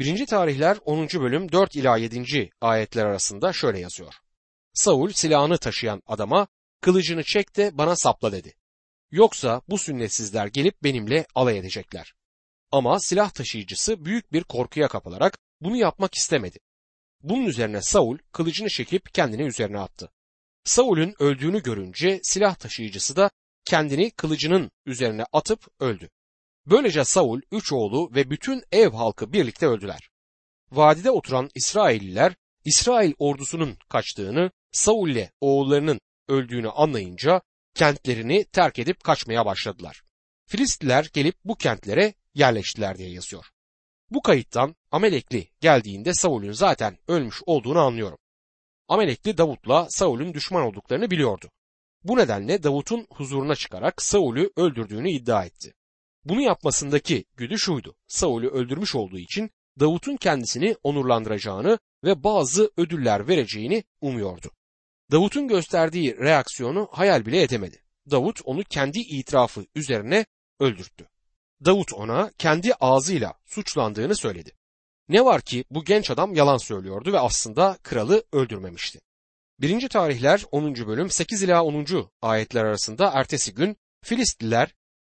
1. tarihler 10. bölüm 4 ila 7. ayetler arasında şöyle yazıyor. Saul silahını taşıyan adama kılıcını çek de bana sapla dedi. Yoksa bu sünnetsizler gelip benimle alay edecekler. Ama silah taşıyıcısı büyük bir korkuya kapılarak bunu yapmak istemedi. Bunun üzerine Saul kılıcını çekip kendini üzerine attı. Saul'ün öldüğünü görünce silah taşıyıcısı da kendini kılıcının üzerine atıp öldü. Böylece Saul, üç oğlu ve bütün ev halkı birlikte öldüler. Vadide oturan İsrailliler, İsrail ordusunun kaçtığını, Saul ile oğullarının öldüğünü anlayınca kentlerini terk edip kaçmaya başladılar. Filistliler gelip bu kentlere yerleştiler diye yazıyor. Bu kayıttan Amelekli geldiğinde Saul'ün zaten ölmüş olduğunu anlıyorum. Amelekli Davut'la Saul'ün düşman olduklarını biliyordu. Bu nedenle Davut'un huzuruna çıkarak Saul'ü öldürdüğünü iddia etti. Bunu yapmasındaki güdü şuydu. Saul'ü öldürmüş olduğu için Davut'un kendisini onurlandıracağını ve bazı ödüller vereceğini umuyordu. Davut'un gösterdiği reaksiyonu hayal bile edemedi. Davut onu kendi itirafı üzerine öldürttü. Davut ona kendi ağzıyla suçlandığını söyledi. Ne var ki bu genç adam yalan söylüyordu ve aslında kralı öldürmemişti. 1. tarihler 10. bölüm 8 ila 10. ayetler arasında ertesi gün Filistliler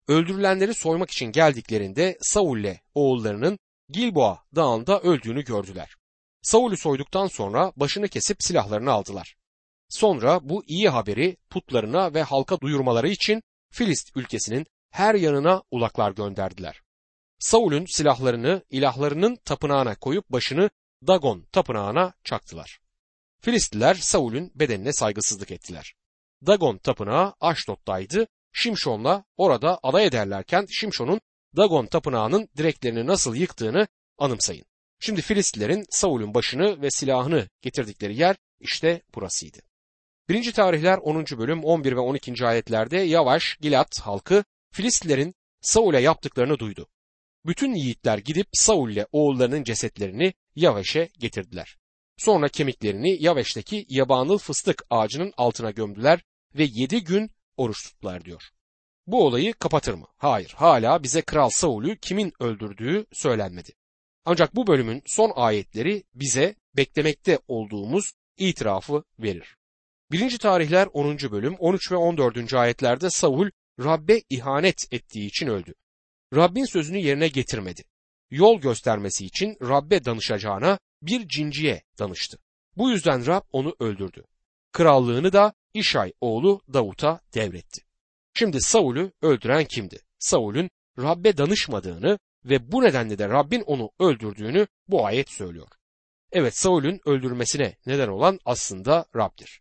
öldürülenleri soymak için geldiklerinde Saul ile oğullarının Gilboa dağında öldüğünü gördüler. Saul'ü soyduktan sonra başını kesip silahlarını aldılar. Sonra bu iyi haberi putlarına ve halka duyurmaları için Filist ülkesinin her yanına ulaklar gönderdiler. Saul'ün silahlarını ilahlarının tapınağına koyup başını Dagon tapınağına çaktılar. Filistliler Saul'ün bedenine saygısızlık ettiler. Dagon tapınağı Aşdod'daydı. Şimşon'la orada alay ederlerken Şimşon'un Dagon tapınağının direklerini nasıl yıktığını anımsayın. Şimdi Filistlilerin Saul'ün başını ve silahını getirdikleri yer işte burasıydı. 1. tarihler 10. bölüm 11 ve 12. ayetlerde Yavaş Gilat halkı Filistlilerin Saul'e yaptıklarını duydu. Bütün yiğitler gidip Saul ile oğullarının cesetlerini Yavaş'e getirdiler. Sonra kemiklerini Yavaş'taki yabanıl fıstık ağacının altına gömdüler ve yedi gün oruç tuttular diyor. Bu olayı kapatır mı? Hayır, hala bize Kral Saul'ü kimin öldürdüğü söylenmedi. Ancak bu bölümün son ayetleri bize beklemekte olduğumuz itirafı verir. 1. tarihler 10. bölüm 13 ve 14. ayetlerde Saul Rabbe ihanet ettiği için öldü. Rabbin sözünü yerine getirmedi. Yol göstermesi için Rabbe danışacağına bir cinciye danıştı. Bu yüzden Rab onu öldürdü. Krallığını da İşay oğlu Davut'a devretti. Şimdi Saul'ü öldüren kimdi? Saul'ün Rabbe danışmadığını ve bu nedenle de Rabbin onu öldürdüğünü bu ayet söylüyor. Evet Saul'ün öldürmesine neden olan aslında Rab'dir.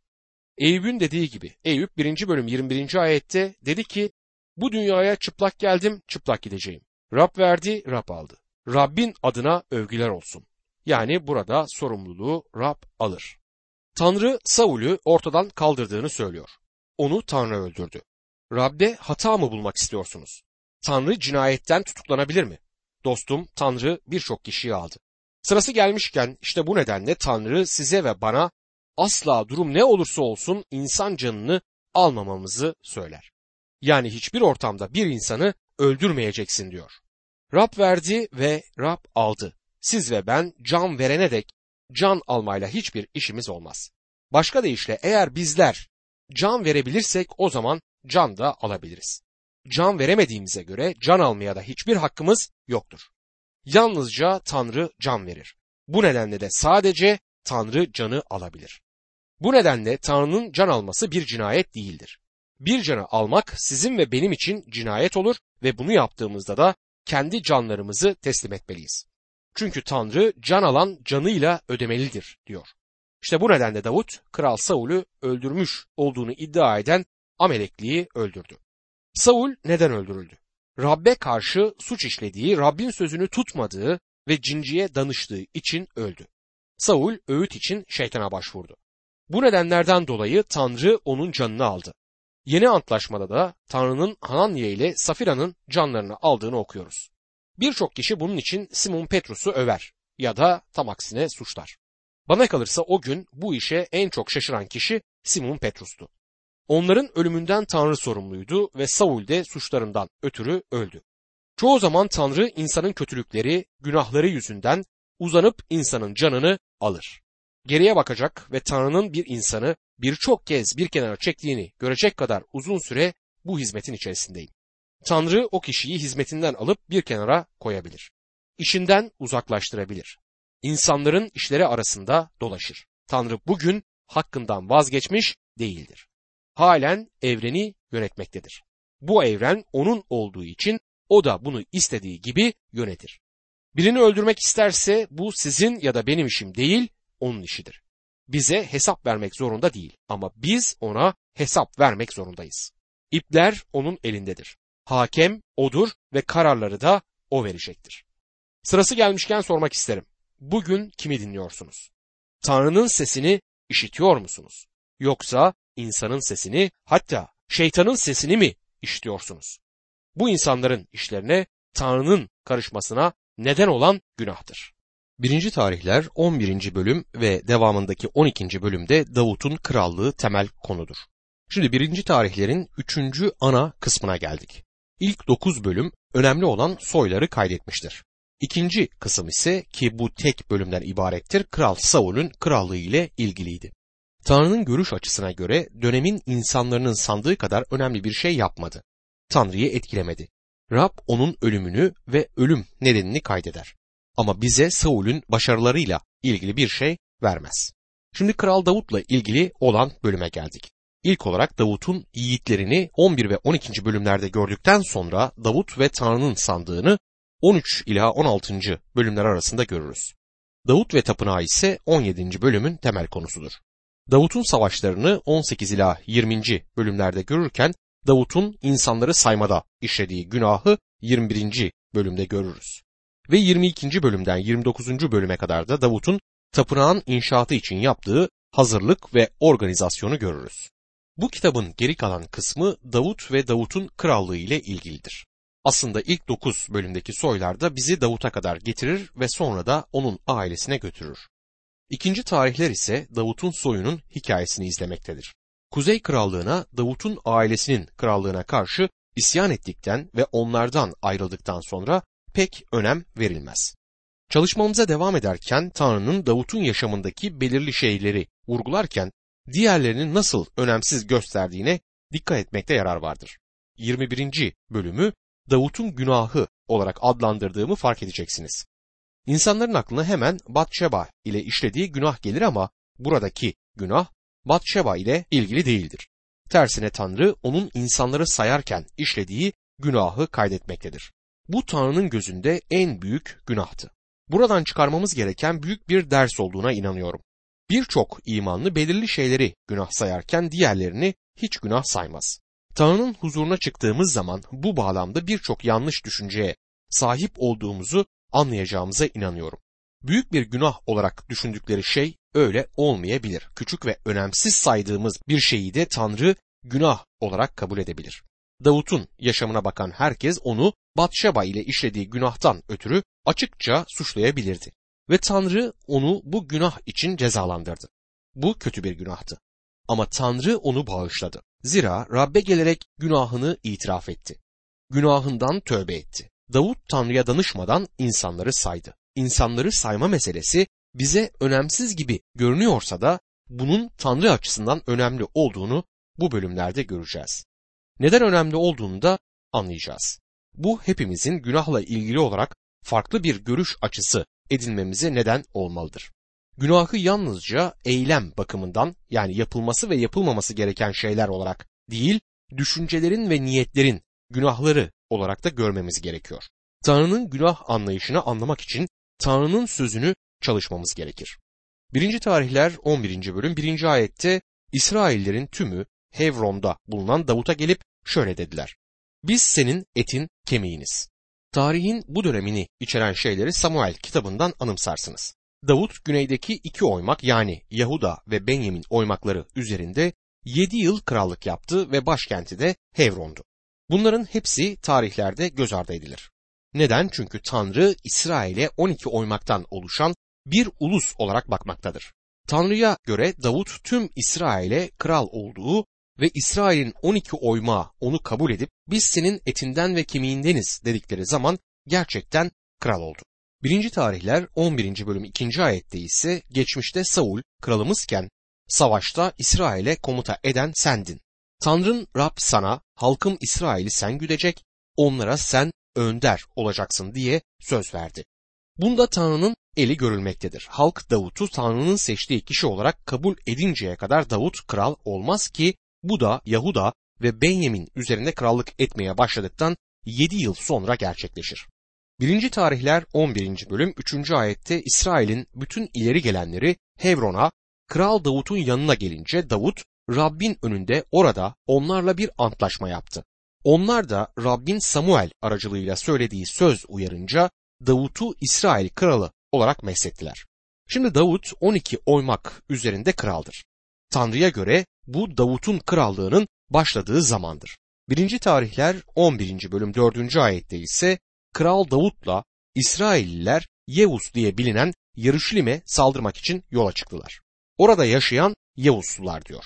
Eyüp'ün dediği gibi Eyüp 1. bölüm 21. ayette dedi ki bu dünyaya çıplak geldim çıplak gideceğim. Rab verdi Rab aldı. Rabbin adına övgüler olsun. Yani burada sorumluluğu Rab alır. Tanrı Saul'ü ortadan kaldırdığını söylüyor. Onu Tanrı öldürdü. Rab'de hata mı bulmak istiyorsunuz? Tanrı cinayetten tutuklanabilir mi? Dostum Tanrı birçok kişiyi aldı. Sırası gelmişken işte bu nedenle Tanrı size ve bana asla durum ne olursa olsun insan canını almamamızı söyler. Yani hiçbir ortamda bir insanı öldürmeyeceksin diyor. Rab verdi ve Rab aldı. Siz ve ben can verene dek can almayla hiçbir işimiz olmaz. Başka deyişle eğer bizler can verebilirsek o zaman can da alabiliriz. Can veremediğimize göre can almaya da hiçbir hakkımız yoktur. Yalnızca Tanrı can verir. Bu nedenle de sadece Tanrı canı alabilir. Bu nedenle Tanrı'nın can alması bir cinayet değildir. Bir canı almak sizin ve benim için cinayet olur ve bunu yaptığımızda da kendi canlarımızı teslim etmeliyiz. Çünkü Tanrı can alan canıyla ödemelidir diyor. İşte bu nedenle Davut Kral Saul'ü öldürmüş olduğunu iddia eden Amelekli'yi öldürdü. Saul neden öldürüldü? Rabbe karşı suç işlediği, Rabbin sözünü tutmadığı ve cinciye danıştığı için öldü. Saul öğüt için şeytana başvurdu. Bu nedenlerden dolayı Tanrı onun canını aldı. Yeni antlaşmada da Tanrı'nın Hananya ile Safira'nın canlarını aldığını okuyoruz. Birçok kişi bunun için Simon Petrus'u över ya da tam aksine suçlar. Bana kalırsa o gün bu işe en çok şaşıran kişi Simon Petrus'tu. Onların ölümünden Tanrı sorumluydu ve Saul de suçlarından ötürü öldü. Çoğu zaman Tanrı insanın kötülükleri, günahları yüzünden uzanıp insanın canını alır. Geriye bakacak ve Tanrı'nın bir insanı birçok kez bir kenara çektiğini görecek kadar uzun süre bu hizmetin içerisindeyim. Tanrı o kişiyi hizmetinden alıp bir kenara koyabilir. İşinden uzaklaştırabilir. İnsanların işleri arasında dolaşır. Tanrı bugün hakkından vazgeçmiş değildir. Halen evreni yönetmektedir. Bu evren onun olduğu için o da bunu istediği gibi yönetir. Birini öldürmek isterse bu sizin ya da benim işim değil, onun işidir. Bize hesap vermek zorunda değil ama biz ona hesap vermek zorundayız. İpler onun elindedir. Hakem odur ve kararları da o verecektir. Sırası gelmişken sormak isterim. Bugün kimi dinliyorsunuz? Tanrı'nın sesini işitiyor musunuz? Yoksa insanın sesini hatta şeytanın sesini mi işitiyorsunuz? Bu insanların işlerine Tanrı'nın karışmasına neden olan günahtır. 1. tarihler 11. bölüm ve devamındaki 12. bölümde Davut'un krallığı temel konudur. Şimdi 1. tarihlerin 3. ana kısmına geldik. İlk 9 bölüm önemli olan soyları kaydetmiştir. İkinci kısım ise ki bu tek bölümden ibarettir Kral Saul'ün krallığı ile ilgiliydi. Tanrı'nın görüş açısına göre dönemin insanların sandığı kadar önemli bir şey yapmadı. Tanrı'yı etkilemedi. Rab onun ölümünü ve ölüm nedenini kaydeder. Ama bize Saul'ün başarılarıyla ilgili bir şey vermez. Şimdi Kral Davut'la ilgili olan bölüme geldik. İlk olarak Davut'un yiğitlerini 11 ve 12. bölümlerde gördükten sonra Davut ve Tanrı'nın sandığını 13 ila 16. bölümler arasında görürüz. Davut ve tapınağı ise 17. bölümün temel konusudur. Davut'un savaşlarını 18 ila 20. bölümlerde görürken Davut'un insanları saymada işlediği günahı 21. bölümde görürüz. Ve 22. bölümden 29. bölüme kadar da Davut'un tapınağın inşaatı için yaptığı hazırlık ve organizasyonu görürüz. Bu kitabın geri kalan kısmı Davut ve Davut'un krallığı ile ilgilidir. Aslında ilk 9 bölümdeki soylar da bizi Davut'a kadar getirir ve sonra da onun ailesine götürür. İkinci tarihler ise Davut'un soyunun hikayesini izlemektedir. Kuzey Krallığına Davut'un ailesinin krallığına karşı isyan ettikten ve onlardan ayrıldıktan sonra pek önem verilmez. Çalışmamıza devam ederken Tanrı'nın Davut'un yaşamındaki belirli şeyleri vurgularken diğerlerini nasıl önemsiz gösterdiğine dikkat etmekte yarar vardır. 21. bölümü Davut'un günahı olarak adlandırdığımı fark edeceksiniz. İnsanların aklına hemen Batşeba ile işlediği günah gelir ama buradaki günah Batşeba ile ilgili değildir. Tersine Tanrı onun insanları sayarken işlediği günahı kaydetmektedir. Bu Tanrı'nın gözünde en büyük günahtı. Buradan çıkarmamız gereken büyük bir ders olduğuna inanıyorum. Birçok imanlı belirli şeyleri günah sayarken diğerlerini hiç günah saymaz. Tanrı'nın huzuruna çıktığımız zaman bu bağlamda birçok yanlış düşünceye sahip olduğumuzu anlayacağımıza inanıyorum. Büyük bir günah olarak düşündükleri şey öyle olmayabilir. Küçük ve önemsiz saydığımız bir şeyi de Tanrı günah olarak kabul edebilir. Davut'un yaşamına bakan herkes onu Batşeba ile işlediği günahtan ötürü açıkça suçlayabilirdi. Ve Tanrı onu bu günah için cezalandırdı. Bu kötü bir günahtı. Ama Tanrı onu bağışladı. Zira Rabbe gelerek günahını itiraf etti. Günahından tövbe etti. Davut Tanrı'ya danışmadan insanları saydı. İnsanları sayma meselesi bize önemsiz gibi görünüyorsa da bunun Tanrı açısından önemli olduğunu bu bölümlerde göreceğiz. Neden önemli olduğunu da anlayacağız. Bu hepimizin günahla ilgili olarak farklı bir görüş açısı edinmemize neden olmalıdır. Günahı yalnızca eylem bakımından yani yapılması ve yapılmaması gereken şeyler olarak değil, düşüncelerin ve niyetlerin günahları olarak da görmemiz gerekiyor. Tanrı'nın günah anlayışını anlamak için Tanrı'nın sözünü çalışmamız gerekir. 1. Tarihler 11. bölüm 1. ayette İsraillerin tümü Hevron'da bulunan Davut'a gelip şöyle dediler. Biz senin etin kemiğiniz. Tarihin bu dönemini içeren şeyleri Samuel kitabından anımsarsınız. Davut güneydeki iki oymak yani Yahuda ve Benyamin oymakları üzerinde 7 yıl krallık yaptı ve başkenti de Hevron'du. Bunların hepsi tarihlerde göz ardı edilir. Neden? Çünkü Tanrı İsrail'e 12 oymaktan oluşan bir ulus olarak bakmaktadır. Tanrı'ya göre Davut tüm İsrail'e kral olduğu ve İsrail'in 12 oymağı onu kabul edip biz senin etinden ve kemiğindeniz dedikleri zaman gerçekten kral oldu. 1. tarihler 11. bölüm 2. ayette ise geçmişte Saul kralımızken savaşta İsrail'e komuta eden sendin. Tanrın Rab sana halkım İsrail'i sen güdecek, onlara sen önder olacaksın diye söz verdi. Bunda Tanrı'nın eli görülmektedir. Halk Davut'u Tanrı'nın seçtiği kişi olarak kabul edinceye kadar Davut kral olmaz ki bu da Yahuda ve Benyamin üzerinde krallık etmeye başladıktan 7 yıl sonra gerçekleşir. 1. tarihler 11. bölüm 3. ayette İsrail'in bütün ileri gelenleri Hebron'a Kral Davut'un yanına gelince Davut Rabbin önünde orada onlarla bir antlaşma yaptı. Onlar da Rabbin Samuel aracılığıyla söylediği söz uyarınca Davut'u İsrail kralı olarak meslettiler. Şimdi Davut 12 oymak üzerinde kraldır. Tanrı'ya göre bu Davut'un krallığının başladığı zamandır. 1. tarihler 11. bölüm 4. ayette ise Kral Davut'la İsrailliler Yevus diye bilinen Yarışlim'e saldırmak için yola çıktılar. Orada yaşayan Yevuslular diyor.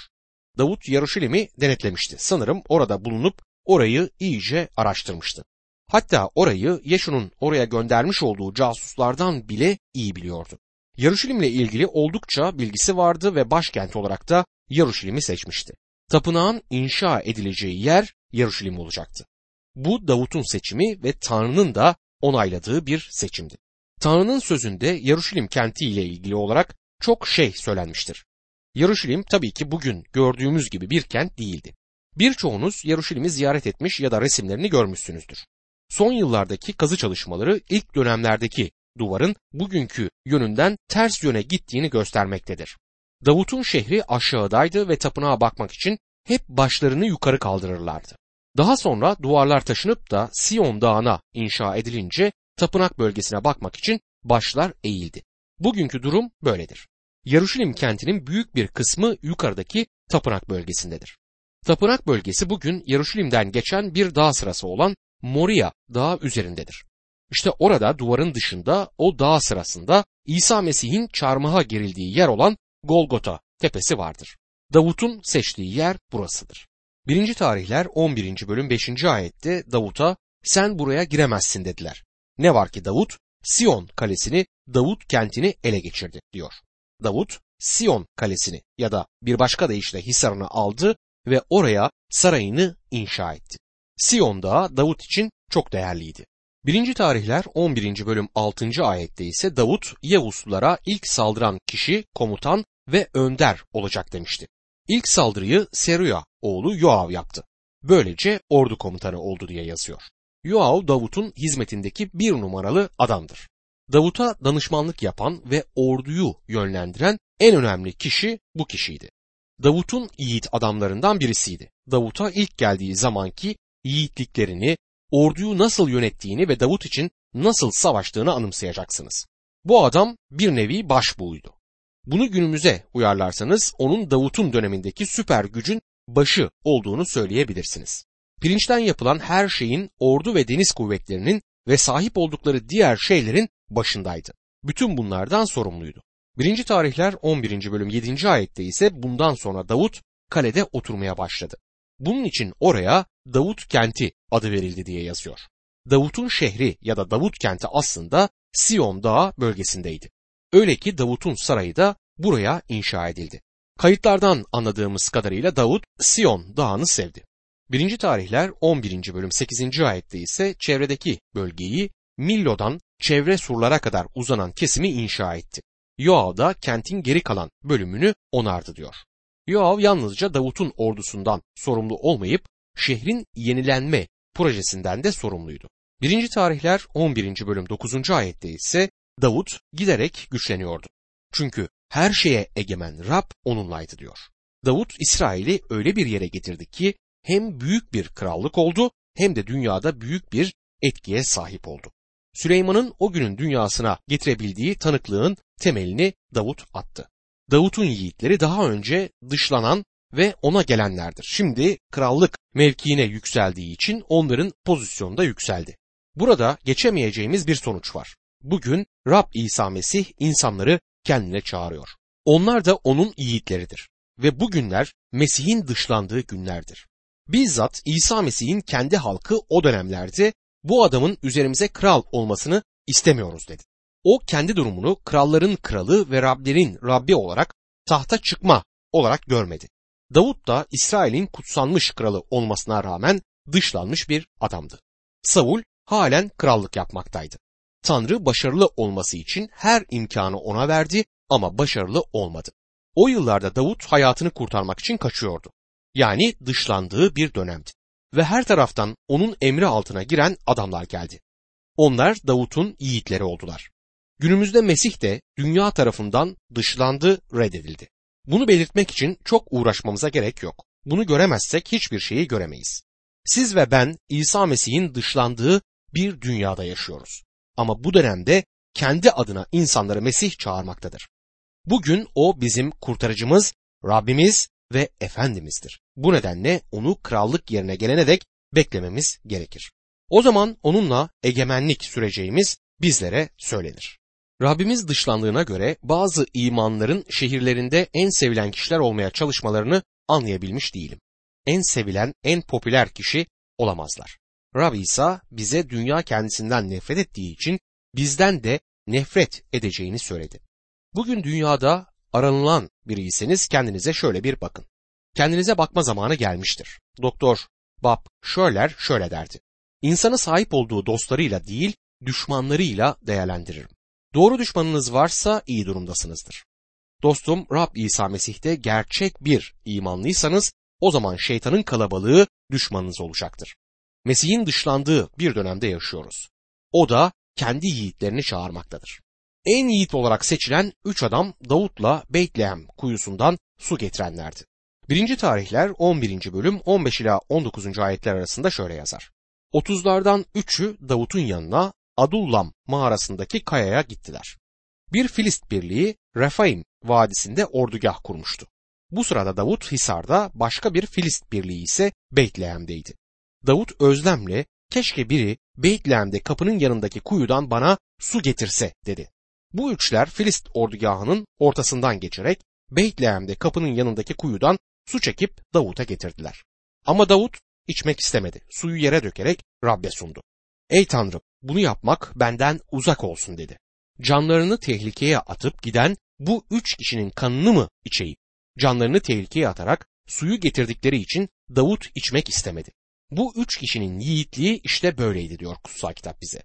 Davut Yarışlim'i denetlemişti. Sanırım orada bulunup orayı iyice araştırmıştı. Hatta orayı Yeşu'nun oraya göndermiş olduğu casuslardan bile iyi biliyordu. Yarışilim'le ilgili oldukça bilgisi vardı ve başkent olarak da Yarışilim'i seçmişti. Tapınağın inşa edileceği yer Yarışilim olacaktı. Bu Davut'un seçimi ve Tanrı'nın da onayladığı bir seçimdi. Tanrı'nın sözünde Yarışilim kenti ile ilgili olarak çok şey söylenmiştir. Yarışilim tabii ki bugün gördüğümüz gibi bir kent değildi. Birçoğunuz Yarışilim'i ziyaret etmiş ya da resimlerini görmüşsünüzdür. Son yıllardaki kazı çalışmaları ilk dönemlerdeki duvarın bugünkü yönünden ters yöne gittiğini göstermektedir. Davut'un şehri aşağıdaydı ve tapınağa bakmak için hep başlarını yukarı kaldırırlardı. Daha sonra duvarlar taşınıp da Sion Dağı'na inşa edilince tapınak bölgesine bakmak için başlar eğildi. Bugünkü durum böyledir. Yaruşilim kentinin büyük bir kısmı yukarıdaki tapınak bölgesindedir. Tapınak bölgesi bugün Yaruşilim'den geçen bir dağ sırası olan Moria dağı üzerindedir. İşte orada duvarın dışında o dağ sırasında İsa Mesih'in çarmıha gerildiği yer olan Golgota tepesi vardır. Davut'un seçtiği yer burasıdır. 1. tarihler 11. bölüm 5. ayette Davut'a sen buraya giremezsin dediler. Ne var ki Davut Sion kalesini Davut kentini ele geçirdi diyor. Davut Sion kalesini ya da bir başka deyişle Hisar'ını aldı ve oraya sarayını inşa etti. Sion Dağı Davut için çok değerliydi. 1. tarihler 11. bölüm 6. ayette ise Davut Yavuzlulara ilk saldıran kişi komutan ve önder olacak demişti. İlk saldırıyı Seruya oğlu Yoav yaptı. Böylece ordu komutanı oldu diye yazıyor. Yoav Davut'un hizmetindeki bir numaralı adamdır. Davut'a danışmanlık yapan ve orduyu yönlendiren en önemli kişi bu kişiydi. Davut'un yiğit adamlarından birisiydi. Davut'a ilk geldiği zamanki yiğitliklerini, orduyu nasıl yönettiğini ve Davut için nasıl savaştığını anımsayacaksınız. Bu adam bir nevi başbuğuydu. Bunu günümüze uyarlarsanız onun Davut'un dönemindeki süper gücün başı olduğunu söyleyebilirsiniz. Pirinçten yapılan her şeyin ordu ve deniz kuvvetlerinin ve sahip oldukları diğer şeylerin başındaydı. Bütün bunlardan sorumluydu. 1. tarihler 11. bölüm 7. ayette ise bundan sonra Davut kalede oturmaya başladı. Bunun için oraya Davut kenti adı verildi diye yazıyor. Davut'un şehri ya da Davut kenti aslında Sion Dağı bölgesindeydi. Öyle ki Davut'un sarayı da buraya inşa edildi. Kayıtlardan anladığımız kadarıyla Davut Sion Dağı'nı sevdi. 1. tarihler 11. bölüm 8. ayette ise çevredeki bölgeyi Millo'dan çevre surlara kadar uzanan kesimi inşa etti. Yoav da kentin geri kalan bölümünü onardı diyor. Yoav yalnızca Davut'un ordusundan sorumlu olmayıp şehrin yenilenme projesinden de sorumluydu. 1. tarihler 11. bölüm 9. ayette ise Davut giderek güçleniyordu. Çünkü her şeye egemen Rab onunlaydı diyor. Davut İsrail'i öyle bir yere getirdi ki hem büyük bir krallık oldu hem de dünyada büyük bir etkiye sahip oldu. Süleyman'ın o günün dünyasına getirebildiği tanıklığın temelini Davut attı. Davut'un yiğitleri daha önce dışlanan ve ona gelenlerdir. Şimdi krallık mevkiine yükseldiği için onların pozisyonu da yükseldi. Burada geçemeyeceğimiz bir sonuç var. Bugün Rab İsa Mesih insanları kendine çağırıyor. Onlar da onun yiğitleridir ve bugünler Mesih'in dışlandığı günlerdir. Bizzat İsa Mesih'in kendi halkı o dönemlerde bu adamın üzerimize kral olmasını istemiyoruz dedi. O kendi durumunu kralların kralı ve Rablerin Rabbi olarak tahta çıkma olarak görmedi. Davut da İsrail'in kutsanmış kralı olmasına rağmen dışlanmış bir adamdı. Saul halen krallık yapmaktaydı. Tanrı başarılı olması için her imkanı ona verdi ama başarılı olmadı. O yıllarda Davut hayatını kurtarmak için kaçıyordu. Yani dışlandığı bir dönemdi. Ve her taraftan onun emri altına giren adamlar geldi. Onlar Davut'un yiğitleri oldular. Günümüzde Mesih de dünya tarafından dışlandı, reddedildi. Bunu belirtmek için çok uğraşmamıza gerek yok. Bunu göremezsek hiçbir şeyi göremeyiz. Siz ve ben İsa Mesih'in dışlandığı bir dünyada yaşıyoruz. Ama bu dönemde kendi adına insanları Mesih çağırmaktadır. Bugün o bizim kurtarıcımız, Rabbimiz ve Efendimizdir. Bu nedenle onu krallık yerine gelene dek beklememiz gerekir. O zaman onunla egemenlik süreceğimiz bizlere söylenir. Rabbimiz dışlandığına göre bazı imanların şehirlerinde en sevilen kişiler olmaya çalışmalarını anlayabilmiş değilim. En sevilen, en popüler kişi olamazlar. Rab İsa bize dünya kendisinden nefret ettiği için bizden de nefret edeceğini söyledi. Bugün dünyada aranılan biriyseniz kendinize şöyle bir bakın. Kendinize bakma zamanı gelmiştir. Doktor Bob Schöller şöyle derdi. İnsanı sahip olduğu dostlarıyla değil, düşmanlarıyla değerlendiririm. Doğru düşmanınız varsa iyi durumdasınızdır. Dostum Rab İsa Mesih'te gerçek bir imanlıysanız o zaman şeytanın kalabalığı düşmanınız olacaktır. Mesih'in dışlandığı bir dönemde yaşıyoruz. O da kendi yiğitlerini çağırmaktadır. En yiğit olarak seçilen üç adam Davut'la Beytlehem kuyusundan su getirenlerdi. Birinci tarihler 11. bölüm 15 ila 19. ayetler arasında şöyle yazar. Otuzlardan üçü Davut'un yanına Adullam mağarasındaki kayaya gittiler. Bir Filist birliği Refaim vadisinde ordugah kurmuştu. Bu sırada Davut Hisar'da başka bir Filist birliği ise Beytlehem'deydi. Davut özlemle keşke biri Beytlehem'de kapının yanındaki kuyudan bana su getirse dedi. Bu üçler Filist ordugahının ortasından geçerek Beytlehem'de kapının yanındaki kuyudan su çekip Davut'a getirdiler. Ama Davut içmek istemedi. Suyu yere dökerek Rab'be sundu. Ey Tanrım bunu yapmak benden uzak olsun dedi. Canlarını tehlikeye atıp giden bu üç kişinin kanını mı içeyim? Canlarını tehlikeye atarak suyu getirdikleri için Davut içmek istemedi. Bu üç kişinin yiğitliği işte böyleydi diyor kutsal kitap bize.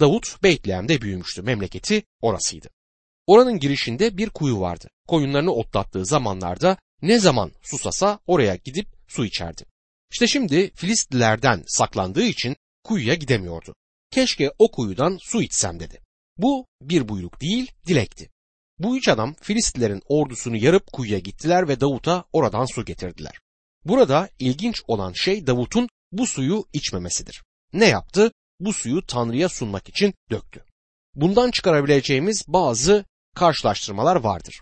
Davut Beytlehem'de büyümüştü. Memleketi orasıydı. Oranın girişinde bir kuyu vardı. Koyunlarını otlattığı zamanlarda ne zaman susasa oraya gidip su içerdi. İşte şimdi Filistlilerden saklandığı için kuyuya gidemiyordu. Keşke o kuyudan su içsem dedi. Bu bir buyruk değil, dilekti. Bu üç adam Filistlilerin ordusunu yarıp kuyuya gittiler ve Davut'a oradan su getirdiler. Burada ilginç olan şey Davut'un bu suyu içmemesidir. Ne yaptı? Bu suyu Tanrı'ya sunmak için döktü. Bundan çıkarabileceğimiz bazı karşılaştırmalar vardır.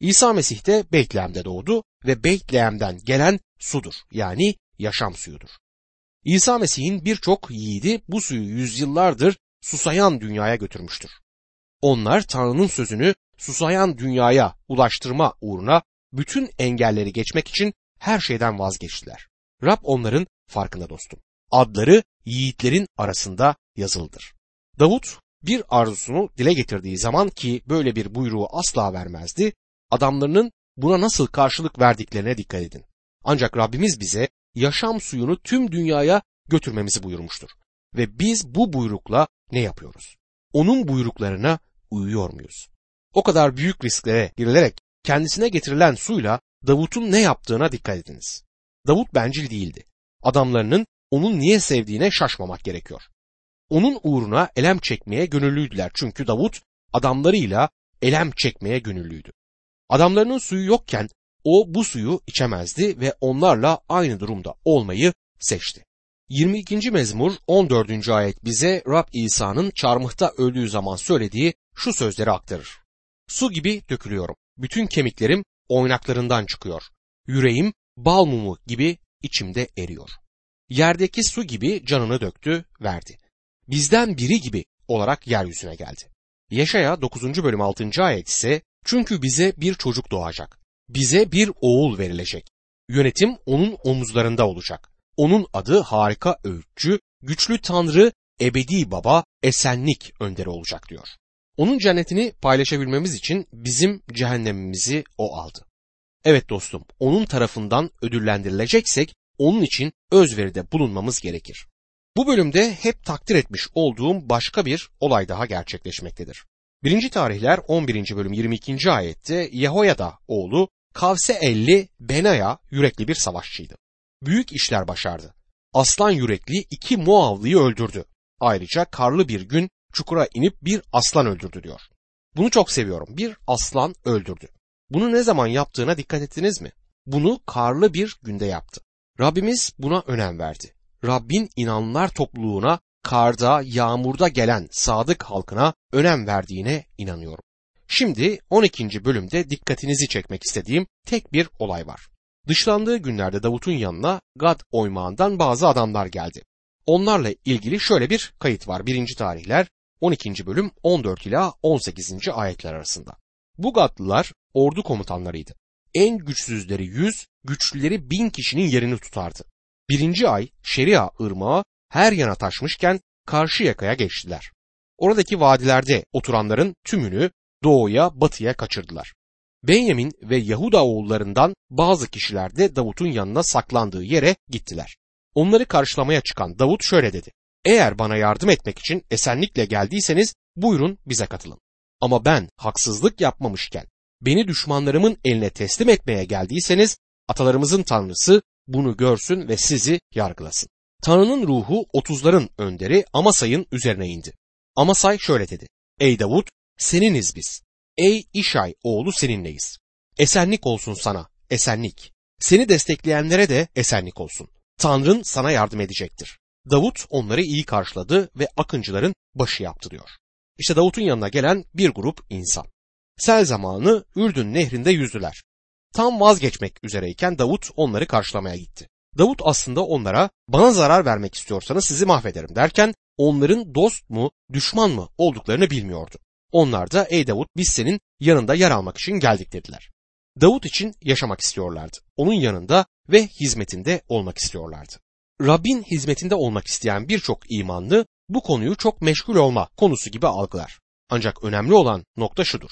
İsa Mesih de Beytlehem'de doğdu ve Beytlehem'den gelen sudur yani yaşam suyudur. İsa Mesih'in birçok yiğidi bu suyu yüzyıllardır susayan dünyaya götürmüştür. Onlar Tanrı'nın sözünü susayan dünyaya ulaştırma uğruna bütün engelleri geçmek için her şeyden vazgeçtiler. Rab onların farkında dostum. Adları yiğitlerin arasında yazılıdır. Davut bir arzusunu dile getirdiği zaman ki böyle bir buyruğu asla vermezdi, adamlarının buna nasıl karşılık verdiklerine dikkat edin. Ancak Rabbimiz bize yaşam suyunu tüm dünyaya götürmemizi buyurmuştur. Ve biz bu buyrukla ne yapıyoruz? Onun buyruklarına uyuyor muyuz? O kadar büyük risklere girilerek kendisine getirilen suyla Davut'un ne yaptığına dikkat ediniz. Davut bencil değildi. Adamlarının onun niye sevdiğine şaşmamak gerekiyor. Onun uğruna elem çekmeye gönüllüydüler çünkü Davut adamlarıyla elem çekmeye gönüllüydü. Adamlarının suyu yokken o bu suyu içemezdi ve onlarla aynı durumda olmayı seçti. 22. mezmur 14. ayet bize Rab İsa'nın çarmıhta öldüğü zaman söylediği şu sözleri aktarır. Su gibi dökülüyorum. Bütün kemiklerim oynaklarından çıkıyor. Yüreğim bal mumu gibi içimde eriyor. Yerdeki su gibi canını döktü, verdi. Bizden biri gibi olarak yeryüzüne geldi. Yaşaya 9. bölüm 6. ayet ise çünkü bize bir çocuk doğacak bize bir oğul verilecek. Yönetim onun omuzlarında olacak. Onun adı harika öğütçü, güçlü tanrı, ebedi baba, esenlik önderi olacak diyor. Onun cennetini paylaşabilmemiz için bizim cehennemimizi o aldı. Evet dostum, onun tarafından ödüllendirileceksek onun için özveride bulunmamız gerekir. Bu bölümde hep takdir etmiş olduğum başka bir olay daha gerçekleşmektedir. 1. tarihler 11. bölüm 22. ayette Yehoyada oğlu Kavse 50 Benaya yürekli bir savaşçıydı. Büyük işler başardı. Aslan yürekli iki Moavlıyı öldürdü. Ayrıca karlı bir gün çukura inip bir aslan öldürdü diyor. Bunu çok seviyorum. Bir aslan öldürdü. Bunu ne zaman yaptığına dikkat ettiniz mi? Bunu karlı bir günde yaptı. Rabbimiz buna önem verdi. Rabbin inanlar topluluğuna karda, yağmurda gelen sadık halkına önem verdiğine inanıyorum. Şimdi 12. bölümde dikkatinizi çekmek istediğim tek bir olay var. Dışlandığı günlerde Davut'un yanına Gad oymağından bazı adamlar geldi. Onlarla ilgili şöyle bir kayıt var. 1. tarihler 12. bölüm 14 ila 18. ayetler arasında. Bu Gadlılar ordu komutanlarıydı. En güçsüzleri yüz, güçlüleri bin kişinin yerini tutardı. Birinci ay Şeria ırmağı her yana taşmışken karşı yakaya geçtiler. Oradaki vadilerde oturanların tümünü doğuya batıya kaçırdılar. Benyamin ve Yahuda oğullarından bazı kişiler de Davut'un yanına saklandığı yere gittiler. Onları karşılamaya çıkan Davut şöyle dedi. Eğer bana yardım etmek için esenlikle geldiyseniz buyurun bize katılın. Ama ben haksızlık yapmamışken beni düşmanlarımın eline teslim etmeye geldiyseniz atalarımızın tanrısı bunu görsün ve sizi yargılasın. Tanrı'nın ruhu otuzların önderi Amasay'ın üzerine indi. Amasay şöyle dedi. Ey Davut seniniz biz. Ey İşay oğlu seninleyiz. Esenlik olsun sana, esenlik. Seni destekleyenlere de esenlik olsun. Tanrın sana yardım edecektir. Davut onları iyi karşıladı ve akıncıların başı yaptı diyor. İşte Davut'un yanına gelen bir grup insan. Sel zamanı Ürdün nehrinde yüzdüler. Tam vazgeçmek üzereyken Davut onları karşılamaya gitti. Davut aslında onlara bana zarar vermek istiyorsanız sizi mahvederim derken onların dost mu düşman mı olduklarını bilmiyordu. Onlar da ey Davut biz senin yanında yer almak için geldik dediler. Davut için yaşamak istiyorlardı. Onun yanında ve hizmetinde olmak istiyorlardı. Rabbin hizmetinde olmak isteyen birçok imanlı bu konuyu çok meşgul olma konusu gibi algılar. Ancak önemli olan nokta şudur.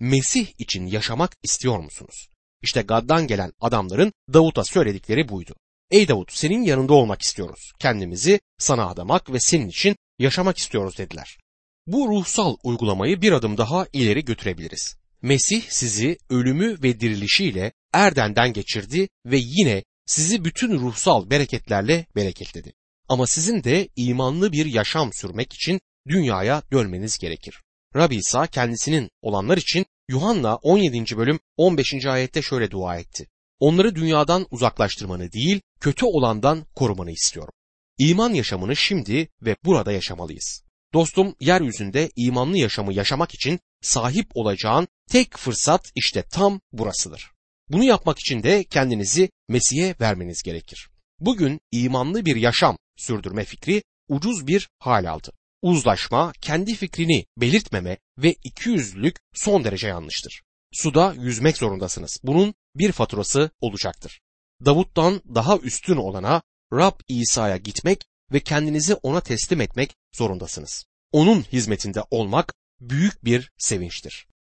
Mesih için yaşamak istiyor musunuz? İşte Gad'dan gelen adamların Davut'a söyledikleri buydu. Ey Davut senin yanında olmak istiyoruz. Kendimizi sana adamak ve senin için yaşamak istiyoruz dediler. Bu ruhsal uygulamayı bir adım daha ileri götürebiliriz. Mesih sizi ölümü ve dirilişiyle erdenden geçirdi ve yine sizi bütün ruhsal bereketlerle bereketledi. Ama sizin de imanlı bir yaşam sürmek için dünyaya dönmeniz gerekir. Rabbi İsa kendisinin olanlar için Yuhanna 17. bölüm 15. ayette şöyle dua etti. Onları dünyadan uzaklaştırmanı değil, kötü olandan korumanı istiyorum. İman yaşamını şimdi ve burada yaşamalıyız. Dostum, yeryüzünde imanlı yaşamı yaşamak için sahip olacağın tek fırsat işte tam burasıdır. Bunu yapmak için de kendinizi Mesih'e vermeniz gerekir. Bugün imanlı bir yaşam sürdürme fikri ucuz bir hal aldı. Uzlaşma, kendi fikrini belirtmeme ve ikiyüzlülük son derece yanlıştır. Suda yüzmek zorundasınız. Bunun bir faturası olacaktır. Davut'tan daha üstün olana Rab İsa'ya gitmek ve kendinizi ona teslim etmek zorundasınız. Onun hizmetinde olmak büyük bir sevinçtir.